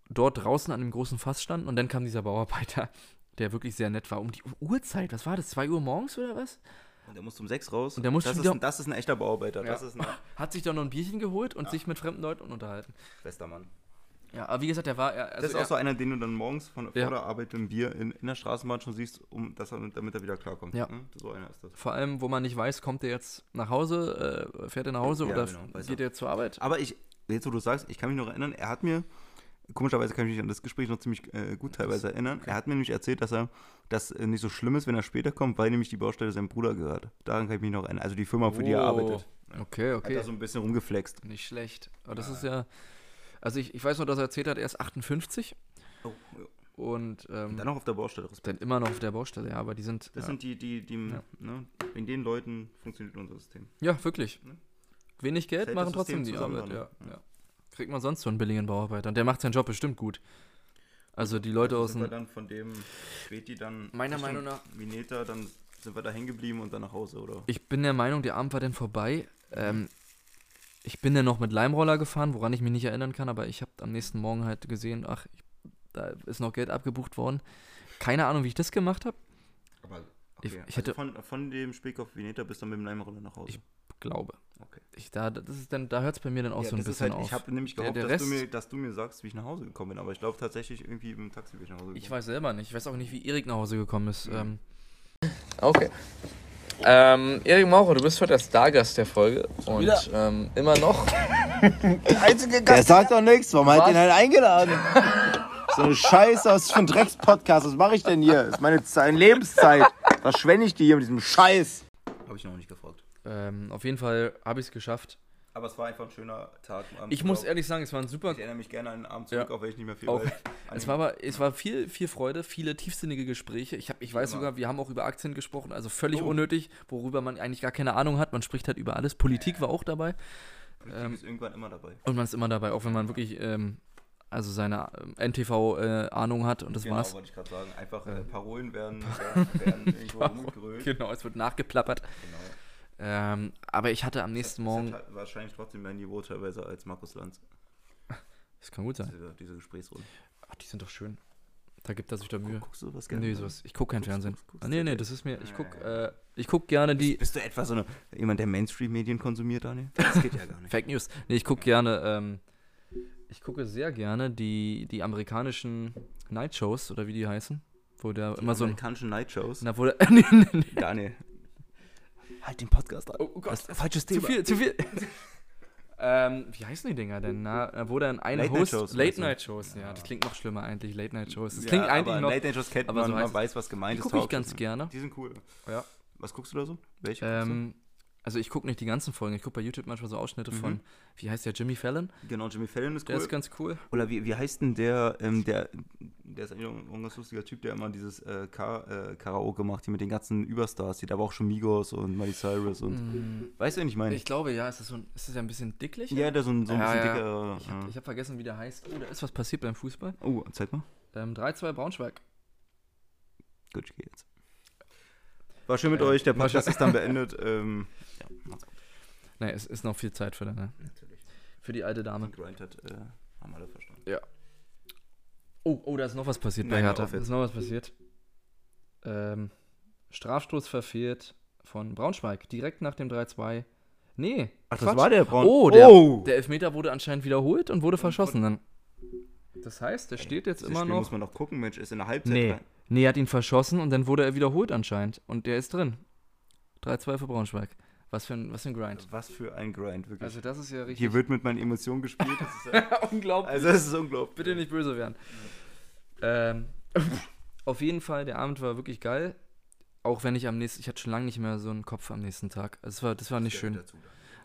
dort draußen an dem großen Fass standen und dann kam dieser Bauarbeiter, der wirklich sehr nett war. Um die Uhrzeit, was war das? 2 Uhr morgens oder was? Und der muss um sechs raus. Und der muss das, ist, ein- das ist ein echter Bauarbeiter. Ja. Das ist ein Hat sich dann noch ein Bierchen geholt und sich mit fremden Leuten unterhalten. bester Mann. Ja, aber wie gesagt, der war. er- Also das ist er, auch so einer, den du dann morgens von, Ja. vor der Arbeit im Bier in, in der Straßenbahn schon siehst, um, dass er, damit er wieder klarkommt. Ja. Hm? So einer ist das. Vor allem, wo man nicht weiß, kommt er jetzt nach Hause, äh, fährt er nach Hause Ja, oder genau, geht er. er zur Arbeit? Aber ich, jetzt wo du sagst, ich kann mich noch erinnern, er hat mir, komischerweise kann ich mich an das Gespräch noch ziemlich äh, gut teilweise erinnern, er hat mir nämlich erzählt, dass er das äh, nicht so schlimm ist, wenn er später kommt, weil nämlich die Baustelle seinem Bruder gehört. Daran kann ich mich noch erinnern. Also die Firma, für die er Oh, arbeitet. Okay, Hat okay. da so ein bisschen rumgeflext. Nicht schlecht. Aber das ist ja. Also ich, ich weiß noch, dass er erzählt hat, er ist 58 Oh, ja. und ähm, Und dann noch auf der Baustelle. Respekt. dann immer noch auf der Baustelle, ja, aber die sind. Das ja. sind die, die, die, Ja. ne, wegen den Leuten funktioniert unser System. ja, wirklich. Ne? Wenig Geld, machen trotzdem die Arbeit, ja, ja. Kriegt man sonst so einen billigen Bauarbeiter. Und der macht seinen Job bestimmt gut. Also die Leute Also aus sind wir dem. dann von dem Späti dann Meiner Richtung Meinung nach- Vineta, dann sind wir da hängen geblieben und dann nach Hause, oder? Ich bin der Meinung, der Abend war dann vorbei. Ähm, ich bin dann noch mit Leimroller gefahren, woran ich mich nicht erinnern kann, aber ich habe am nächsten Morgen halt gesehen, ach, ich, da ist noch Geld abgebucht worden. Keine Ahnung, wie ich das gemacht habe. Aber Ich- okay. ich hätte- also von, von dem Speck auf Vineta bis dann mit dem Leimroller nach Hause. Ich- Glaube. okay. Ich, da, das ist dann, da hört es bei mir dann auch Ja, so ein das ist bisschen halt, auf. ich habe nämlich Der- gehofft, der dass, du Rest- mir, dass du mir sagst, wie ich nach Hause gekommen bin, aber ich glaube tatsächlich irgendwie im Taxi bin ich nach Hause gekommen. ich weiß selber nicht. Ich weiß auch nicht, wie Erik nach Hause gekommen ist. Mhm. Ähm, Okay. Ähm, Erik Maurer, du bist heute der Stargast der Folge und ähm, immer noch. Der sagt doch nichts, warum hat den halt eingeladen? So eine Scheiße, was ist für ein Dreckspodcast? Was mache ich denn hier? Das ist meine Zeit, Lebenszeit. Verschwende ich die hier mit diesem Scheiß? Habe ich noch nicht gefragt. Ähm, auf jeden Fall habe ich es geschafft. Aber es war einfach ein schöner Tag. am Ich muss ehrlich sagen, es war ein super Ich erinnere mich gerne an den Abend zurück, Ja. auch wenn ich nicht mehr viel Auch. weiß. Es war aber, es war viel, viel Freude, viele tiefsinnige Gespräche. Ich, hab, ich weiß Immer. sogar, wir haben auch über Aktien gesprochen, also völlig Oh. unnötig, worüber man eigentlich gar keine Ahnung hat. Man spricht halt über alles. Politik war auch dabei Politik ähm, ist irgendwann immer dabei. und man ist immer dabei, auch wenn man wirklich ähm, also seine ähm, NTV-Ahnung hat und das genau, war's. wollte ich gerade sagen. Einfach Äh. äh, Parolen werden, werden, werden irgendwo rumgegrölt. Genau, es wird nachgeplappert. Genau. Ähm, aber ich hatte am nächsten Es Morgen. hat wahrscheinlich trotzdem mehr Niveau teilweise als Markus Lanz. Das kann gut sein. Diese, diese Gesprächsrunde. Ach, die sind doch schön. Da gibt er sich da Mühe. Guckst du was gerne? Nee, sowas. Ich gucke kein Guckst- Fernsehen. guckst- guckst Ah, nee, nee, das ist mir. Ich Ja, guck, ja, äh, ich guck gerne die. Bist du etwa so eine, jemand, der Mainstream-Medien konsumiert, Daniel? Das geht ja gar nicht. Fake News. Nee, ich gucke gerne ähm, Ich gucke sehr gerne die, die amerikanischen Night-Shows oder wie die heißen. Wo der immer so amerikanischen Night-Shows. Na, wo der, nee, nee, nee. Daniel. Halt den Podcast an. Oh, oh Gott. Falsches Zu Thema. viel, zu viel. ähm, wie heißen die Dinger denn? Na, wo dann ein Host. Late-Night-Shows, meinst Late? Night Shows, ja. Das klingt noch schlimmer eigentlich, Late Night Shows. Das Ja, klingt aber eigentlich noch. Late Night Shows kennt aber man, so man weiß, was gemeint Die ist. gucke ich ganz gerne. Die sind cool. Ja. Was guckst du da so? Welche? guckst Ähm, also ich gucke nicht die ganzen Folgen. Ich gucke bei YouTube manchmal so Ausschnitte Mhm. von, wie heißt der, Jimmy Fallon? Genau, Jimmy Fallon ist Der cool. ist ganz cool. Oder wie, wie heißt denn der, ähm, der, der ist eigentlich ein ganz lustiger Typ, der immer dieses äh, Ka äh, Karaoke macht, hier mit den ganzen Überstars, die da aber auch schon Migos und Miley Cyrus und. Mm, Weißt du, wen ich meine? Ich glaube, ja, ist das so ein, ist das ja ein bisschen dicklich? Ja, der so ein, so ein Ja, bisschen ja. dicker. Ich habe hab vergessen, wie der heißt. Oh, da ist was passiert beim Fußball. oh, zeig mal. Ähm, 3-2 Braunschweig. Gut, ich gehe jetzt. War schön mit Äh, euch, der Podcast ist dann beendet. ähm, ja, macht's gut. Nee, es ist noch viel Zeit für deine, Natürlich. für die alte Dame. Und Grind hat, äh, haben alle verstanden. Oh, oh, da ist noch was passiert bei Nein, hör Hertha. Da ist noch was passiert. Ähm, Strafstoß verfehlt von Braunschweig. Direkt nach dem 3-2. Nee. Ach, Quatsch. das war der Braun. Oh, der, Oh! der Elfmeter wurde anscheinend wiederholt und wurde verschossen dann. Das heißt, der steht jetzt Dieses immer Spiel noch. muss man noch gucken, Mensch, ist in der Halbzeit. Nee. rein. Nee, er hat ihn verschossen und dann wurde er wiederholt anscheinend. Und der ist drin. 3-2 für Braunschweig. Was für ein, was für ein Grind. Was für ein Grind, wirklich. Also das ist ja richtig. Hier wird mit meinen Emotionen gespielt. Das ist ja, unglaublich. also, das ist unglaublich. Bitte nicht böse werden. Ähm, auf jeden Fall, der Abend war wirklich geil. Auch wenn ich am nächsten, ich hatte schon lange nicht mehr so einen Kopf am nächsten Tag. Also es war, das war nicht schön.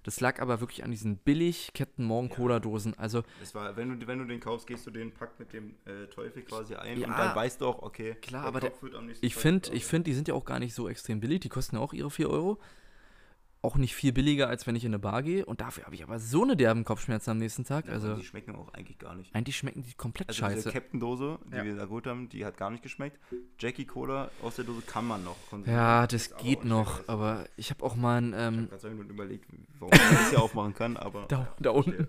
Das lag aber wirklich an diesen billig Captain Morgan Cola Dosen. Also Das war, wenn du, wenn du den kaufst, gehst du den Pack mit dem äh, Teufel quasi ein Ja. und dann weißt du auch, okay, Klar, aber der- ich finde, ich finde, die sind ja auch gar nicht so extrem billig. Die kosten ja auch ihre 4 Euro. Auch nicht viel billiger, als wenn ich in eine Bar gehe. Und dafür habe ich aber so eine derben Kopfschmerzen am nächsten Tag. Ja, Also die schmecken auch eigentlich gar nicht. eigentlich schmecken die komplett Also scheiße. diese Captain-Dose, die Ja. wir da geholt haben, die hat gar nicht geschmeckt. Jackie Cola aus der Dose kann man noch konsumieren. Ja, das geht noch. Aber ich habe auch mal ein, Ich habe ähm, gerade überlegt, warum man das hier aufmachen kann, aber Da, da unten.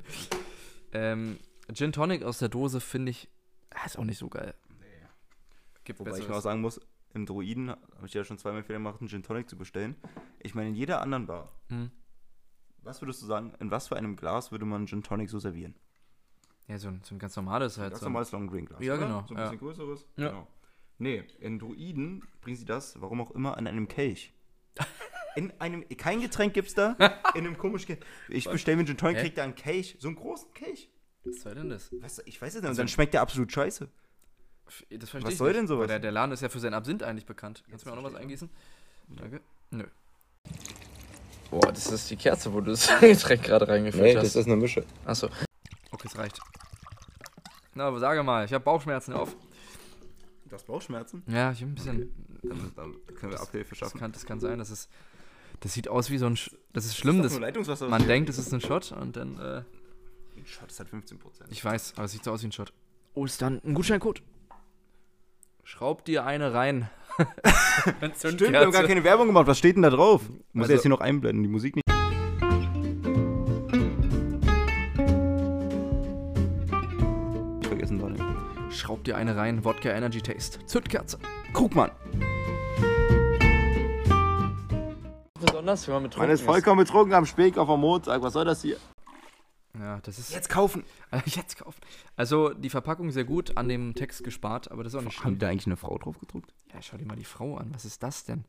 Ähm, Gin Tonic aus der Dose finde ich, ah, ist auch nicht so geil. Gibt Wobei ich noch sagen muss, im Druiden habe ich ja schon zweimal Fehler gemacht, einen Gin Tonic zu bestellen. Ich meine, in jeder anderen Bar, Hm. was würdest du sagen, in was für einem Glas würde man Gin Tonic so servieren? Ja, so ein, so ein ganz normales halt. Ganz so. normales Long Green Glas. Ja, oder? genau, So ein ja. bisschen größeres. Ja. Genau. Nee, in Druiden bringen sie das, warum auch immer, an einem Kelch. In einem, kein Getränk gibt's da, in einem komischen Kelch. Ich bestelle mir einen Gin Tonic, krieg da einen Kelch, so einen großen Kelch. Was soll denn das? Was, ich weiß es nicht, und dann schmeckt der absolut scheiße. Das verstehe Was ich soll nicht, denn sowas? Der, der Laden ist ja für seinen Absinth eigentlich bekannt. Kannst du mir auch noch was eingießen? Danke. Nö. Boah, das ist die Kerze, wo du das Getränk gerade reingefüllt hast. eine Mische. Achso. Okay, es reicht. Na, aber sage mal, ich habe Bauchschmerzen auf. Du hast Bauchschmerzen? Ja, ich habe ein bisschen. Dann, dann können wir Abhilfe Das schaffen. kann, das kann sein, das ist. Das sieht aus wie so ein. Sch das ist schlimm, das, Leitungswasser. man denkt, es ist ein Shot und dann. Äh, Ein Shot ist halt 15%. Ich weiß, aber es sieht so aus wie ein Shot. Oh, ist dann ein Gutscheincode. Schraub dir eine rein. Stimmt, wir haben gar keine Werbung gemacht. Was steht denn da drauf? Muss Also- jetzt hier noch einblenden, die Musik nicht. Vergessen, Daniel. Schraub dir eine rein. Wodka Energy Taste. Zündkerze. Krugmann. Besonders, wenn man mit Man ist vollkommen betrunken am Speck auf am Montag. Was soll das hier? Ja, das ist. Jetzt kaufen! Jetzt kaufen. Also, die Verpackung sehr gut, an dem Text gespart, aber das ist auch nicht Haben schlimm. die da eigentlich eine Frau drauf gedruckt? Ja, schau dir mal die Frau an. Was ist das denn?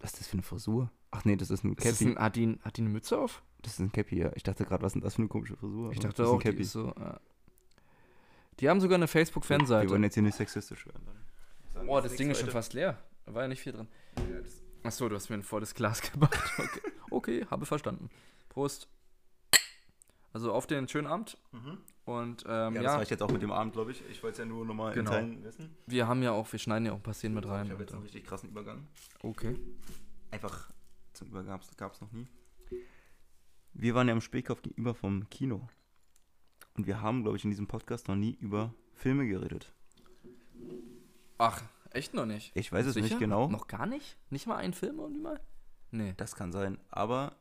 Was ist das für eine Frisur? Ach nee, das ist ein Ist das Cappy. ein, hat, die, hat die eine Mütze auf? Das ist ein Cappy, ja. Ich dachte gerade, was ist denn das für eine komische Frisur? Ich dachte das auch, ist ein die ist so. Äh, die haben sogar eine Wir wollen Facebook-Fanseite. jetzt hier nicht sexistisch werden. Oh, das Ding ist schon fast leer. Da war ja nicht viel drin. Achso, du hast mir ein volles Glas gemacht. Okay, okay habe verstanden. Prost. Also auf den schönen Abend. Und ähm, Ja, ja, das reicht jetzt auch mit dem Abend, glaube ich. Ich wollte es ja nur nochmal Genau. in wissen. wir haben ja auch, wir schneiden ja auch ein paar Szenen mit rein. Ich habe jetzt einen richtig krassen Übergang. okay. Einfach zum Übergang gab es noch nie. Wir waren ja im Spätkopf gegenüber vom Kino. Und wir haben, glaube ich, in diesem Podcast noch nie über Filme geredet. Ach, echt noch nicht? Ich weiß es Sicher? nicht genau. Noch gar nicht? Nicht mal einen Film irgendwie mal? Nee. Das kann sein. Aber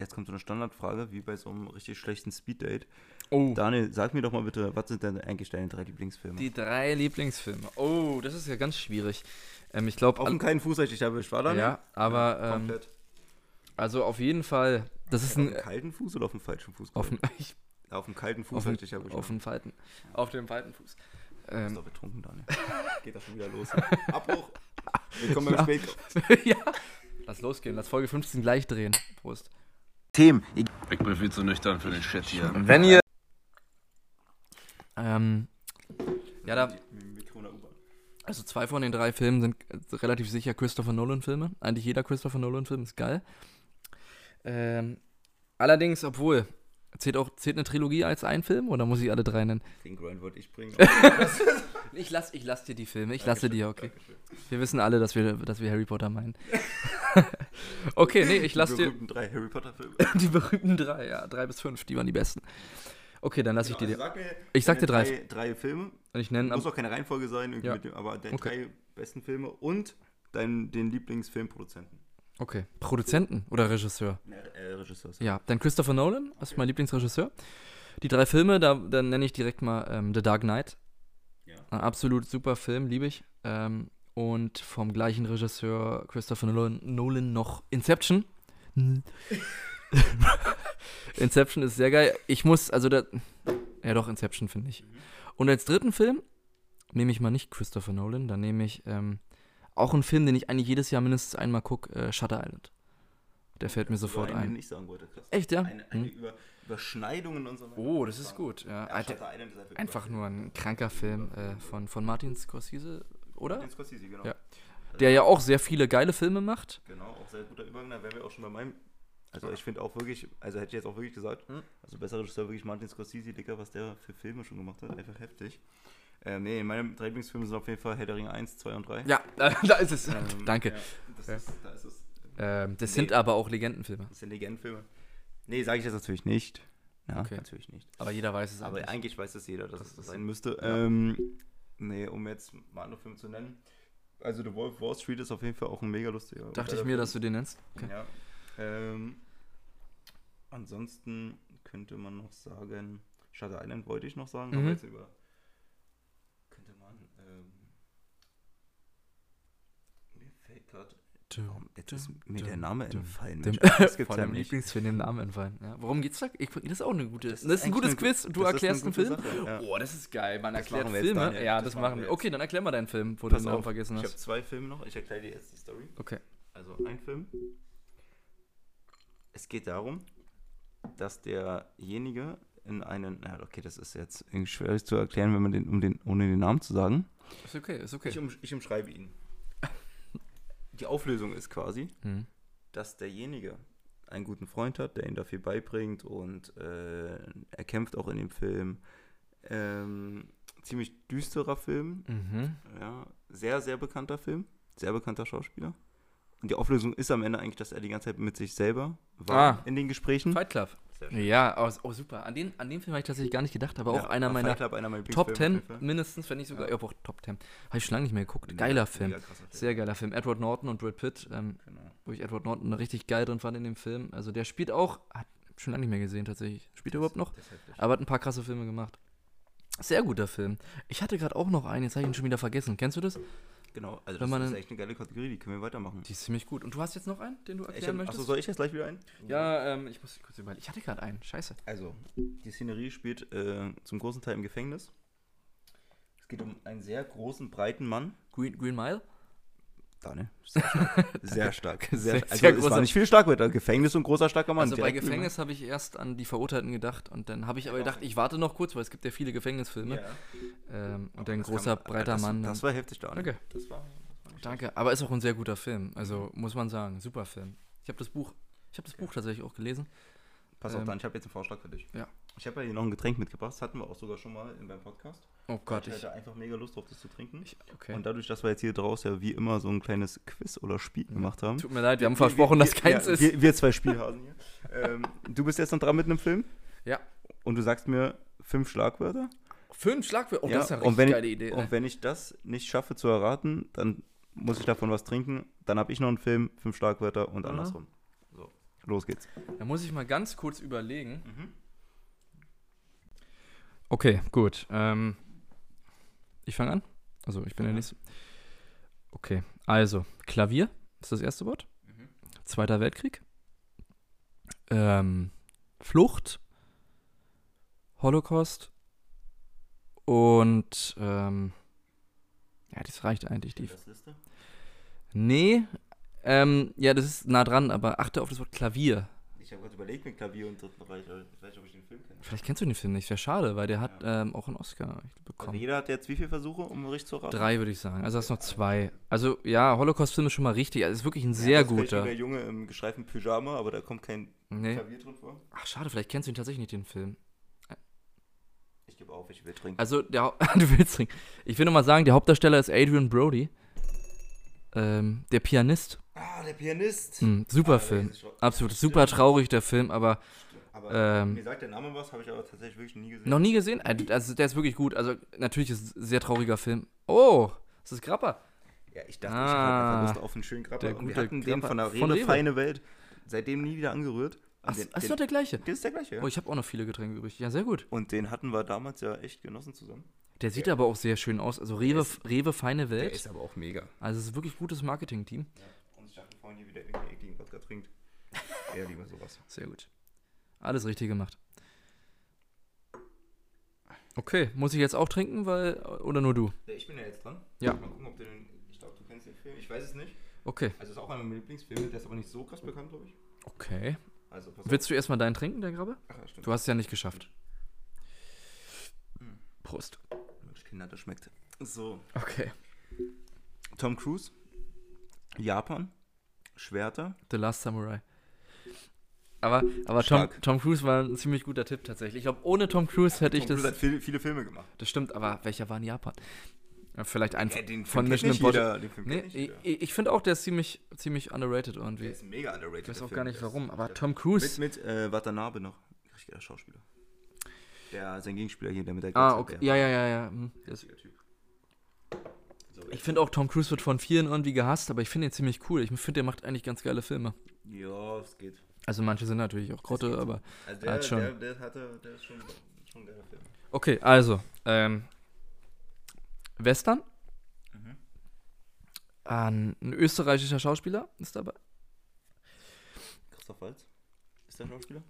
jetzt kommt so eine Standardfrage, wie bei so einem richtig schlechten Speeddate. Oh. Daniel, sag mir doch mal bitte, was sind denn eigentlich deine drei Lieblingsfilme? Die drei Lieblingsfilme. Oh, das ist ja ganz schwierig. Ähm, ich glaube, Auf dem keinen Fuß richtig erwischt, war Daniel? ja, aber ähm, Komplett. also auf jeden Fall, das ist Auf ein dem kalten Fuß oder auf dem falschen Fuß? auf dem, ich, Auf dem kalten Fuß auf, ich ja auf dem falten, auf dem falten Fuß. Ist Ähm, doch betrunken, Daniel. Geht das schon wieder los. Abbruch. Willkommen beim Ja. Spätko. ja. Lass losgehen, lass Folge 15 gleich drehen. Prost. Themen. Ich bin viel zu nüchtern für den Shit hier. Und wenn ihr. Ähm, ja, da, also zwei von den drei Filmen sind relativ sicher Christopher Nolan-Filme. Eigentlich jeder Christopher Nolan-Film ist geil. Ähm, allerdings, obwohl, zählt auch zählt eine Trilogie als ein Film oder muss ich alle drei nennen? Den Grind wollte ich bringen. Ich lass, ich lass dir die Filme, ich lasse dir, okay. Wir wissen alle, dass wir, dass wir Harry Potter meinen. okay, nee, ich lass Die dir berühmten drei Harry Potter Filme. die berühmten drei, ja, drei bis fünf, die waren die besten. Okay, dann lasse ich die Also dir. sag mir Ich sag dir drei. drei. Drei Filme. Und ich nenne Muss auch keine Reihenfolge sein, irgendwie Ja. dem, aber deine Okay. drei besten Filme und dein, den Lieblingsfilmproduzenten. Okay, Produzenten oder Regisseur? Ne, äh, Regisseur. Ja, dann Christopher Nolan, das ist mein Lieblingsregisseur. Die drei Filme, da dann nenne ich direkt mal ähm, The Dark Knight. Absolut super Film, liebe ich. Ähm, und vom gleichen Regisseur Christopher Nolan, Nolan noch Inception. Inception ist sehr geil. Ich muss, also da, ja doch, Inception finde ich. Und als dritten Film nehme ich mal nicht Christopher Nolan, dann nehme ich ähm, auch einen Film, den ich eigentlich jedes Jahr mindestens einmal gucke, äh, Shutter Island. Der fällt mir sofort einen, Den ein. ich sagen wollte. Echt, ja? Eine, eine Hm. Über, Überschneidungen und so weiter. Oh, das ist gut. Ja, Alter, Island ist einfach, nur ein kranker Film äh, von, von Martin Scorsese, oder? Den Scorsese, genau. Ja. Der ja auch sehr viele geile Filme macht. Genau, auch sehr guter Übergang. Da wären wir auch schon bei meinem. Also ich finde auch wirklich, also hätte ich jetzt auch wirklich gesagt, Hm. also besser Regisseur wirklich Martin Scorsese, Digga, was der für Filme schon gemacht hat, einfach heftig. Ähm, nee, meine drei Lieblingsfilme sind auf jeden Fall Herr der Ringe 1, 2 und 3. Ja, da, da ist es. Ähm, Danke. Ja. ist, da ist es. Ähm, das Nee. sind aber auch Legendenfilme. Das sind Legendenfilme. Nee, sage ich jetzt natürlich nicht. Ja, Okay. natürlich nicht. Aber jeder weiß es Aber eigentlich. eigentlich weiß es jeder, dass Das es das sein müsste. Ähm, nee, um jetzt mal andere Filme zu nennen. Also The Wolf Wall Street ist auf jeden Fall auch ein mega lustiger. Dachte ich mir, Film. dass du den nennst. Okay. Ja. Ähm, ansonsten könnte man noch sagen, Shutter Island wollte ich noch sagen, Mhm. aber jetzt über. Könnte man. Ähm, mir fällt gerade. Jetzt ist mir der Name entfallen. Mensch, das gibt's von ja. Lieblingsfilm den Namen entfallen. Ja. Worum geht's da? Ich, das ist auch eine gute. Das Das ist, ein gutes eine Quiz. Du erklärst eine einen Film. Sache, ja. Oh, das ist geil. Man Das erklärt Filme. Daniel. Ja, Das das, machen wir jetzt. Okay, dann erklär mal deinen Film, wo Pass du den Namen vergessen Ich habe hast. zwei Filme noch. Ich erkläre dir jetzt die Story. Okay. Also ein Film. Es geht darum, dass derjenige in einen. Ja, okay, das ist jetzt schwer zu erklären, wenn man den, um den, ohne den Namen zu sagen. Ist okay, ist okay. Ich, um, ich umschreibe ihn. Die Auflösung ist quasi, Hm. dass derjenige einen guten Freund hat, der ihm da viel beibringt und äh, er kämpft auch in dem Film. Ähm, ziemlich düsterer Film, Mhm. ja, sehr, sehr bekannter Film, sehr bekannter Schauspieler. Und die Auflösung ist am Ende eigentlich, dass er die ganze Zeit mit sich selber war Ah. in den Gesprächen. Fight Club. Ja, oh, oh super. An den, an den Film habe ich tatsächlich gar nicht gedacht, aber auch Ja, einer Fight meiner Club, einer meiner Top Lieblingsfilme 10, auf jeden Fall. mindestens, wenn nicht sogar, Ja. ja. auch Top 10. Habe ich schon lange nicht mehr geguckt. Geiler Film. Film. Sehr geiler Film. Edward Norton und Brad Pitt, ähm, Genau. wo ich Edward Norton richtig geil drin fand in dem Film. Also der spielt auch, hat schon lange nicht mehr gesehen tatsächlich. Spielt er überhaupt noch? Aber hat ein paar krasse Filme gemacht. Sehr guter Film. Ich hatte gerade auch noch einen, jetzt habe ich ihn schon wieder vergessen. Kennst du das? Genau, also das ist einen- echt eine geile Kategorie, die können wir weitermachen. Die ist ziemlich gut. Und du hast jetzt noch einen, den du erklären hab, möchtest? achso, soll ich jetzt gleich wieder ein? ja, ähm, ich muss kurz überlegen. Ich hatte gerade einen. Scheiße. Also, die Szenerie spielt äh, zum großen Teil im Gefängnis. Es geht um einen sehr großen, breiten Mann. Green, Green Mile? Daniel, sehr stark. sehr stark. Sehr, Sehr- also, sehr es war nicht viel Starkwörter. Gefängnis und großer, starker Mann. Also bei Gefängnis habe ich erst an die Verurteilten gedacht und dann habe ich aber gedacht, ich warte noch kurz, weil es gibt ja viele Gefängnisfilme. Ja. Ähm, und ein das großer, kam- breiter das, Mann. Das war heftig, Daniel. Danke. Das war, das war Danke, aber ist auch ein sehr guter Film. Also muss man sagen, super Film. Ich habe das Buch, ich habe das Buch tatsächlich auch gelesen. Pass auf, Ähm, Dan, ich habe jetzt einen Vorschlag für dich. ja. Ich habe ja hier noch ein Getränk mitgebracht. Das hatten wir auch sogar schon mal in beim Podcast. Oh Gott, ich ich, hatte einfach mega Lust drauf, das zu trinken. ich okay. Und dadurch, dass wir jetzt hier draus ja wie immer so ein kleines Quiz oder Spiel gemacht haben. Tut mir leid, wir haben versprochen, dass keins ja, ist. Wir, wir zwei Spielhasen hier. ähm, du bist jetzt noch dran mit einem Film ja. und du sagst mir fünf Schlagwörter. Fünf Schlagwörter. Oh, Ja, das ist ja eine richtig wenn geile ich, Idee. Und wenn ich das nicht schaffe zu erraten, dann muss ich davon was trinken. Dann habe ich noch einen Film, fünf Schlagwörter und Aha. andersrum. So, los geht's. Da muss ich mal ganz kurz überlegen. Mhm. Okay, gut. Ähm, ich fange an. Also ich bin der. Nächste. Okay, also Klavier ist das erste Wort. Mhm. Zweiter Weltkrieg. Ähm, Flucht. Holocaust und ähm, ja, das reicht eigentlich. Die, Liste? nee, ähm, ja, das ist nah dran, aber achte auf das Wort Klavier. Ich habe gerade überlegt mit Klavier und Dritten Reich, aber ich weiß nicht, ob ich den Film kenne. Vielleicht kennst du den Film nicht, wäre schade, weil der hat ähm, auch einen Oscar Also bekommen. jeder hat jetzt wie viele Versuche, um richtig zu raten? Drei würde ich sagen. Also hast noch zwei. Also ja, Holocaust-Film ist schon mal richtig. Also ist wirklich ein sehr das ist vielleicht guter. Der Junge im gestreiften Pyjama, aber da kommt kein Nee. Klavier drin vor. Ach schade, vielleicht kennst du ihn tatsächlich nicht den Film. Ich gebe auf, ich will trinken. Also der du willst trinken. Ich will noch mal sagen, der Hauptdarsteller ist Adrian Brody. Ähm, der Pianist. Ah, der Pianist. Hm, super Ah, Film. Absolut super traurig der Film, aber Aber ähm, mir sagt der Name was, habe ich aber tatsächlich wirklich nie gesehen. noch nie gesehen. Äh, Also der ist wirklich gut. Also natürlich ist es ein sehr trauriger Film. Oh, das ist Grappa. Ja, ich dachte, Ah, ich habe Lust auf einen schönen Grappa. der Und wir gute hatten den Grappa von der von Rede Rewe. Feine Welt seitdem nie wieder angerührt. Ach, den, das ist den, doch der gleiche. das ist der gleiche, ja. Oh, ich habe auch noch viele Getränke übrig. Ja, sehr gut. Und den hatten wir damals ja echt genossen zusammen. Der sieht aber auch sehr schön aus. Also Rewe, ist- Rewe feine Der Welt. ist aber auch mega. Also es ist wirklich gutes Marketing-Team. Vorhin hier wieder irgendeinen ekligen Wodka trinkt. Eher lieber sowas. Sehr gut. Alles richtig gemacht. Okay, muss ich jetzt auch trinken, weil oder nur du? Ja, ich bin ja jetzt dran. Ja. Mal gucken, ob du den. Ich glaube, du kennst den Film. Ich weiß es nicht. Okay. Also, es ist auch einer meiner Lieblingsfilme. Der ist aber nicht so krass bekannt, glaube ich. Okay. Also, pass Willst du erstmal deinen trinken, der Grabbe? Ach, ja, stimmt. Du hast es ja nicht geschafft. Prost. Mensch, Kinder, das schmeckt. So. Okay. Tom Cruise. Japan. Schwerter. The Last Samurai. Aber, aber Tom. Tom Cruise war ein ziemlich guter Tipp tatsächlich. Ich glaube, ohne Tom Cruise hätte ich Tom Cruise das. hat viel, viele Filme gemacht. Das stimmt, aber welcher war in Japan? Ja, vielleicht ein Ja, den von Mission Impossible. Nee, ich, ich, finde auch, der ist ziemlich, ziemlich underrated irgendwie. Der ist mega underrated. Ich weiß auch gar nicht warum, aber Tom Cruise. Mit, mit äh, Watanabe noch. Richtiger Schauspieler. Der, sein Gegenspieler hier, der mit der Ah, okay. der- Ja, ja, ja, ja. hm, das- Typ. Ich finde auch, Tom Cruise wird von vielen irgendwie gehasst, aber ich finde ihn ziemlich cool. Ich finde, der macht eigentlich ganz geile Filme. Ja, es geht. Also manche sind natürlich auch Grotte, aber. Also der der, hat schon- der, der, hatte, der ist schon, schon geiler Film. Okay, also. Ähm, Western. Mhm. Ein, ein österreichischer Schauspieler ist dabei. Christoph Waltz ist der Schauspieler?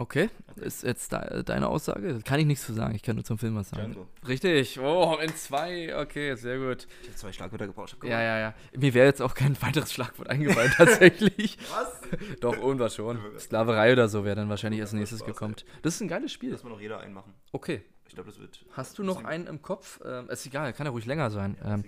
Okay, ist jetzt de deine Aussage? Kann ich nichts zu sagen, ich kann nur zum Film was sagen. Django. Richtig, oh, in zwei, okay, sehr gut. Ich habe zwei Schlagwörter gebraucht. Ja, ja, ja. Mir wäre jetzt auch kein weiteres Schlagwort eingefallen, tatsächlich. Was? Doch, irgendwas schon. Sklaverei oder so wäre dann wahrscheinlich als macht nächstes gekommen. Das ist ein geiles Spiel. Lass mal noch jeder einen machen. Okay. Ich glaube, das wird. Hast du noch einen im Kopf? Ähm, ist egal, kann ja ruhig länger sein. Ja, Ähm,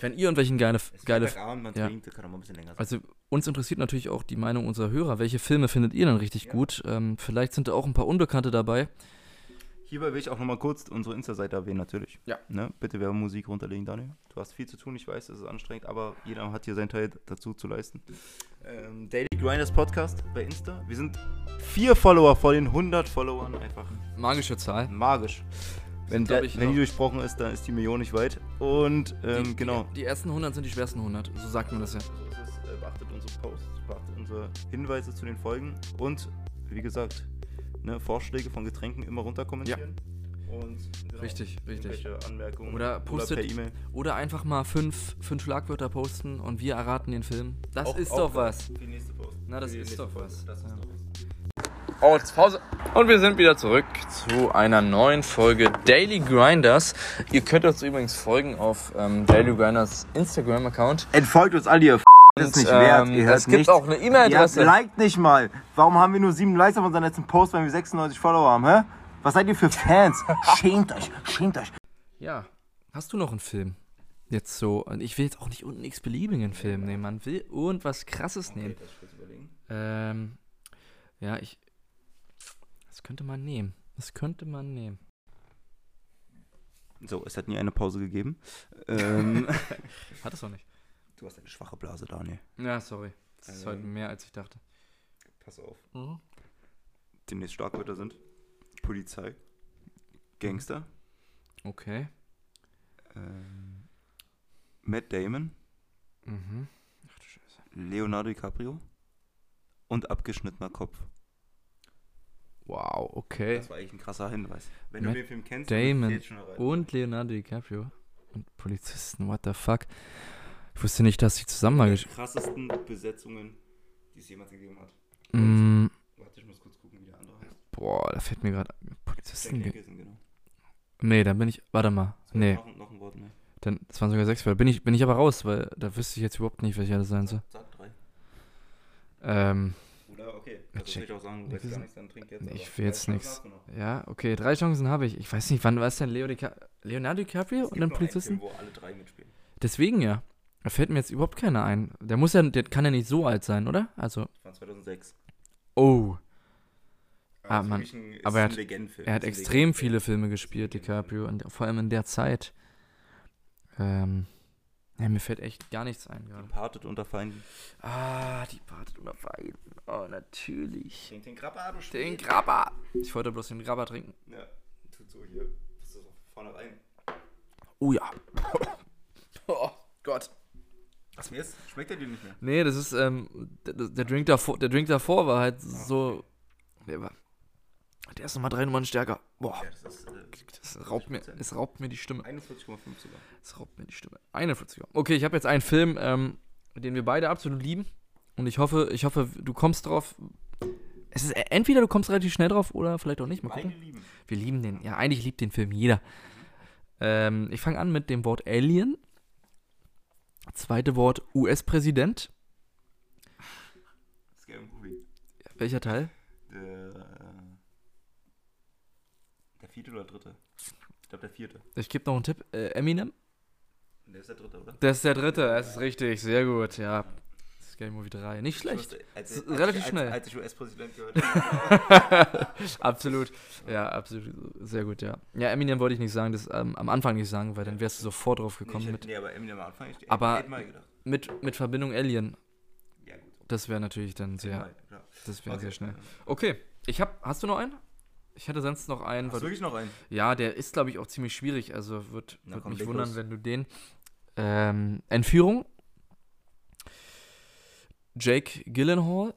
wenn ihr irgendwelchen geile, geile Freitagabend, man ja. trinkt, kann auch mal ein bisschen länger sein. Also uns interessiert natürlich auch die Meinung unserer Hörer. Welche Filme findet ihr denn richtig Ja. gut? Ähm, vielleicht sind da auch ein paar Unbekannte dabei. Hierbei will ich auch nochmal kurz unsere Insta-Seite erwähnen, natürlich. Ja. Ne? Bitte Werbemusik runterlegen, Daniel. Du hast viel zu tun, ich weiß, es ist anstrengend, aber jeder hat hier seinen Teil dazu zu leisten. Ähm, Daily Grinders Podcast bei Insta. Wir sind vier Follower vor den 100 Followern, einfach Magische Zahl. magisch. Wenn, der, ich, wenn die durchbrochen ist, dann ist die Million nicht weit. Und ähm, die, genau. Die, die ersten 100 sind die schwersten 100. So sagt man das ja. Unsere Hinweise zu den Folgen und wie gesagt, ne, Vorschläge von Getränken immer runter kommentieren. Und genau, Richtig, richtig. Anmerkungen Oder postet- per E-Mail. Oder einfach mal fünf, fünf Schlagwörter posten und wir erraten den Film. Das Auch- ist auch doch was. Die nächste Post. Na, das ist nächste doch Folge. was. Das ist Ja. doch was. Oh, jetzt Pause. Und wir sind wieder zurück zu einer neuen Folge Daily Grinders. Ihr könnt uns übrigens folgen auf ähm, Daily Grinders Instagram-Account. Entfolgt uns alle, ihr Und, nicht wert. ähm, Ihr hört es gibt nichts. auch eine E-Mail-Adresse. Liked nicht mal. Warum haben wir nur sieben Likes auf unseren letzten Post, wenn wir 96 Follower haben, hä? Was seid ihr für Fans? schämt euch, schämt euch. Ja. Hast du noch einen Film? Jetzt so. Und ich will jetzt auch nicht einen x-beliebigen Film nehmen. Man will irgendwas krasses nehmen. Okay, überlegen. Ähm, ja, ich. Das könnte man nehmen. Das könnte man nehmen. So, es hat nie eine Pause gegeben. ähm, Hat es auch nicht. Du hast eine schwache Blase, Daniel. Ja, sorry. Das ist Ähm. heute mehr, als ich dachte. Pass auf. Mhm. Demnächst Schlagwörter sind Polizei, Gangster, Okay. ähm, Matt Damon, Mhm. Ach du Scheiße. Leonardo DiCaprio und abgeschnittener Kopf. Wow, okay. Das war eigentlich ein krasser Hinweis. Wenn Matt du den Film kennst, Damon dann ist jetzt schon erreicht. Und Leonardo DiCaprio. Und Polizisten, what the fuck. Ich wusste nicht, dass sie zusammen mal die krassesten Besetzungen, die es jemals gegeben hat. Mm, Warte, ich muss kurz gucken, wie der andere heißt. Boah, da fällt mir gerade Polizisten. Nicholson, genau. Nee, dann bin ich. Warte mal. Nee, Noch, noch ein Wort mehr. dann, das waren sogar sechs Fälle. Bin ich, bin ich aber raus, weil da wüsste ich jetzt überhaupt nicht, welcher das sein soll. Sag drei. Ähm, Oder okay, das check. ich auch sagen, du willst gar nichts, dann trink jetzt. Nee, ich will jetzt noch. ja, okay, drei Chancen habe ich. Ich weiß nicht, wann war es denn Leo Dica Leonardo DiCaprio Es und dann Polizisten? Film, wo alle drei mitspielen. Deswegen ja. Da fällt mir jetzt überhaupt keiner ein. Der muss ja, der kann ja nicht so alt sein, oder? Also, Das war 2006. oh, Aber Ah, ist Mann. wirklich ein- Aber er hat- er hat extrem viele Filme gespielt, DiCaprio, und vor allem in der Zeit. Ähm, ja, mir fällt echt gar nichts ein gerade. Partet unter Feinden. Ah, die Partet unter Feinden. Oh, natürlich. Trink den Grappa, du Den. Grabber. Ich wollte bloß den Grabber trinken. Ja, tut so hier. Das ist vorne rein. Oh ja. oh Gott. Was mir jetzt? Schmeckt der dir nicht mehr? Nee, das ist, ähm, der, der, Drink davor, der Drink davor war halt so. Der war. Der ist nochmal drei Nummern stärker. Boah. Ja, das ist äh, Das raubt mir, es raubt mir die Stimme. 41,5 sogar. Es raubt mir die Stimme. 41. Okay, ich habe jetzt einen Film, ähm, den wir beide absolut lieben. Und ich hoffe, ich hoffe, du kommst drauf. Es ist entweder du kommst relativ schnell drauf oder vielleicht auch nicht. Mal gucken. Lieben. Wir lieben den. Ja, eigentlich liebt den Film jeder. Ähm, ich fange an mit dem Wort Alien. Zweite Wort US-Präsident. Scary Movie. Welcher Teil? Der, der vierte oder dritte? Ich glaube der vierte. Ich gebe noch einen Tipp. Äh, Eminem. Der ist der dritte, oder? Das ist der dritte. Das ist richtig. Sehr gut. Ja. Scary Movie 3. Nicht schlecht. Als, als, relativ als, schnell. Als, ich US-Präsident gehört habe. absolut. Ja, absolut. Sehr gut, ja. Ja, Eminem wollte ich nicht sagen. Das ähm, am Anfang nicht sagen, weil dann wärst du sofort drauf Nee, gekommen mit, hätte, nee, aber Eminem am Anfang. Ich, Aber- mit, mit Verbindung Alien. Ja, gut. Das wäre natürlich dann sehr. Mal. Das wäre Okay. sehr schnell. Okay. Ich hab. Hast du noch einen? Ich hätte sonst noch einen. Hast du wirklich noch einen? Ja, der ist, glaube ich, auch ziemlich schwierig. Also wird, Na wird komm, mich wundern, los. wenn du den. Ähm, Entführung. Jake Gyllenhaal.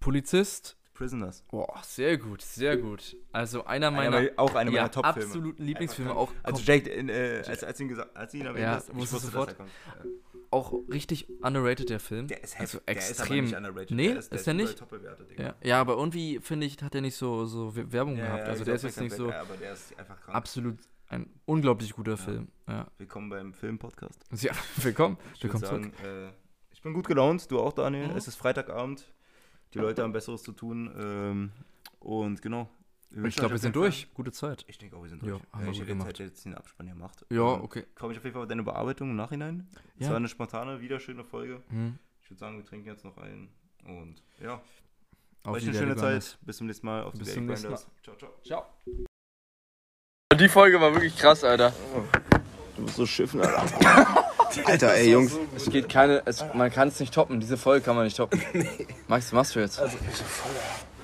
Polizist. Prisoners. Boah, sehr gut, sehr gut. Also einer Einer meiner meiner- auch einer ja, meiner Top-Filme. absoluten Lieblingsfilme. Auch. Also Jake, in, äh, als, als, ihn gesagt, als ihn erwähnt Ja, hast, ich wusste sofort. dass er kommt. Ja. auch richtig underrated, der Film. Der ist also heftig. Der ist aber extrem. nicht underrated. Nee, der ist der der nicht? überall top bewertet, Digga. ja, ja, aber irgendwie, finde ich, hat er nicht so, so Werbung Ja, gehabt. ja, Also der ist jetzt nicht der so Aber der ist einfach krank. absolut ein unglaublich guter Film. Ja. Willkommen beim Film-Podcast. ja, willkommen. Ich Willkommen zurück. sagen, äh, ich bin gut gelaunt, du auch, Daniel. Mhm. Es ist Freitagabend. Die Leute haben Besseres zu tun. Ähm, und genau. Ich glaube, wir sind durch. Gute Zeit. Ich denke auch, wir sind Ja, durch. haben wir ich gut habe gemacht. jetzt halt jetzt den Abspann hier gemacht. Ja, Ähm, okay. Freue mich auf jeden Fall auf deine Bearbeitung im Nachhinein. Es Ja. war eine spontane, wieder schöne Folge. Hm. Ich würde sagen, wir trinken jetzt noch einen. Und ja, Auf euch eine schöne Zeit. Bis zum nächsten Mal. Auf die Bis zum nächsten Grinders. Ciao, ciao. Ciao. Die Folge war wirklich krass, Alter. Du musst so schiffen, Alter. Alter, ey, Jungs. Es geht keine, es, man kann es nicht toppen. Diese Folge kann man nicht toppen. Max, was machst du jetzt?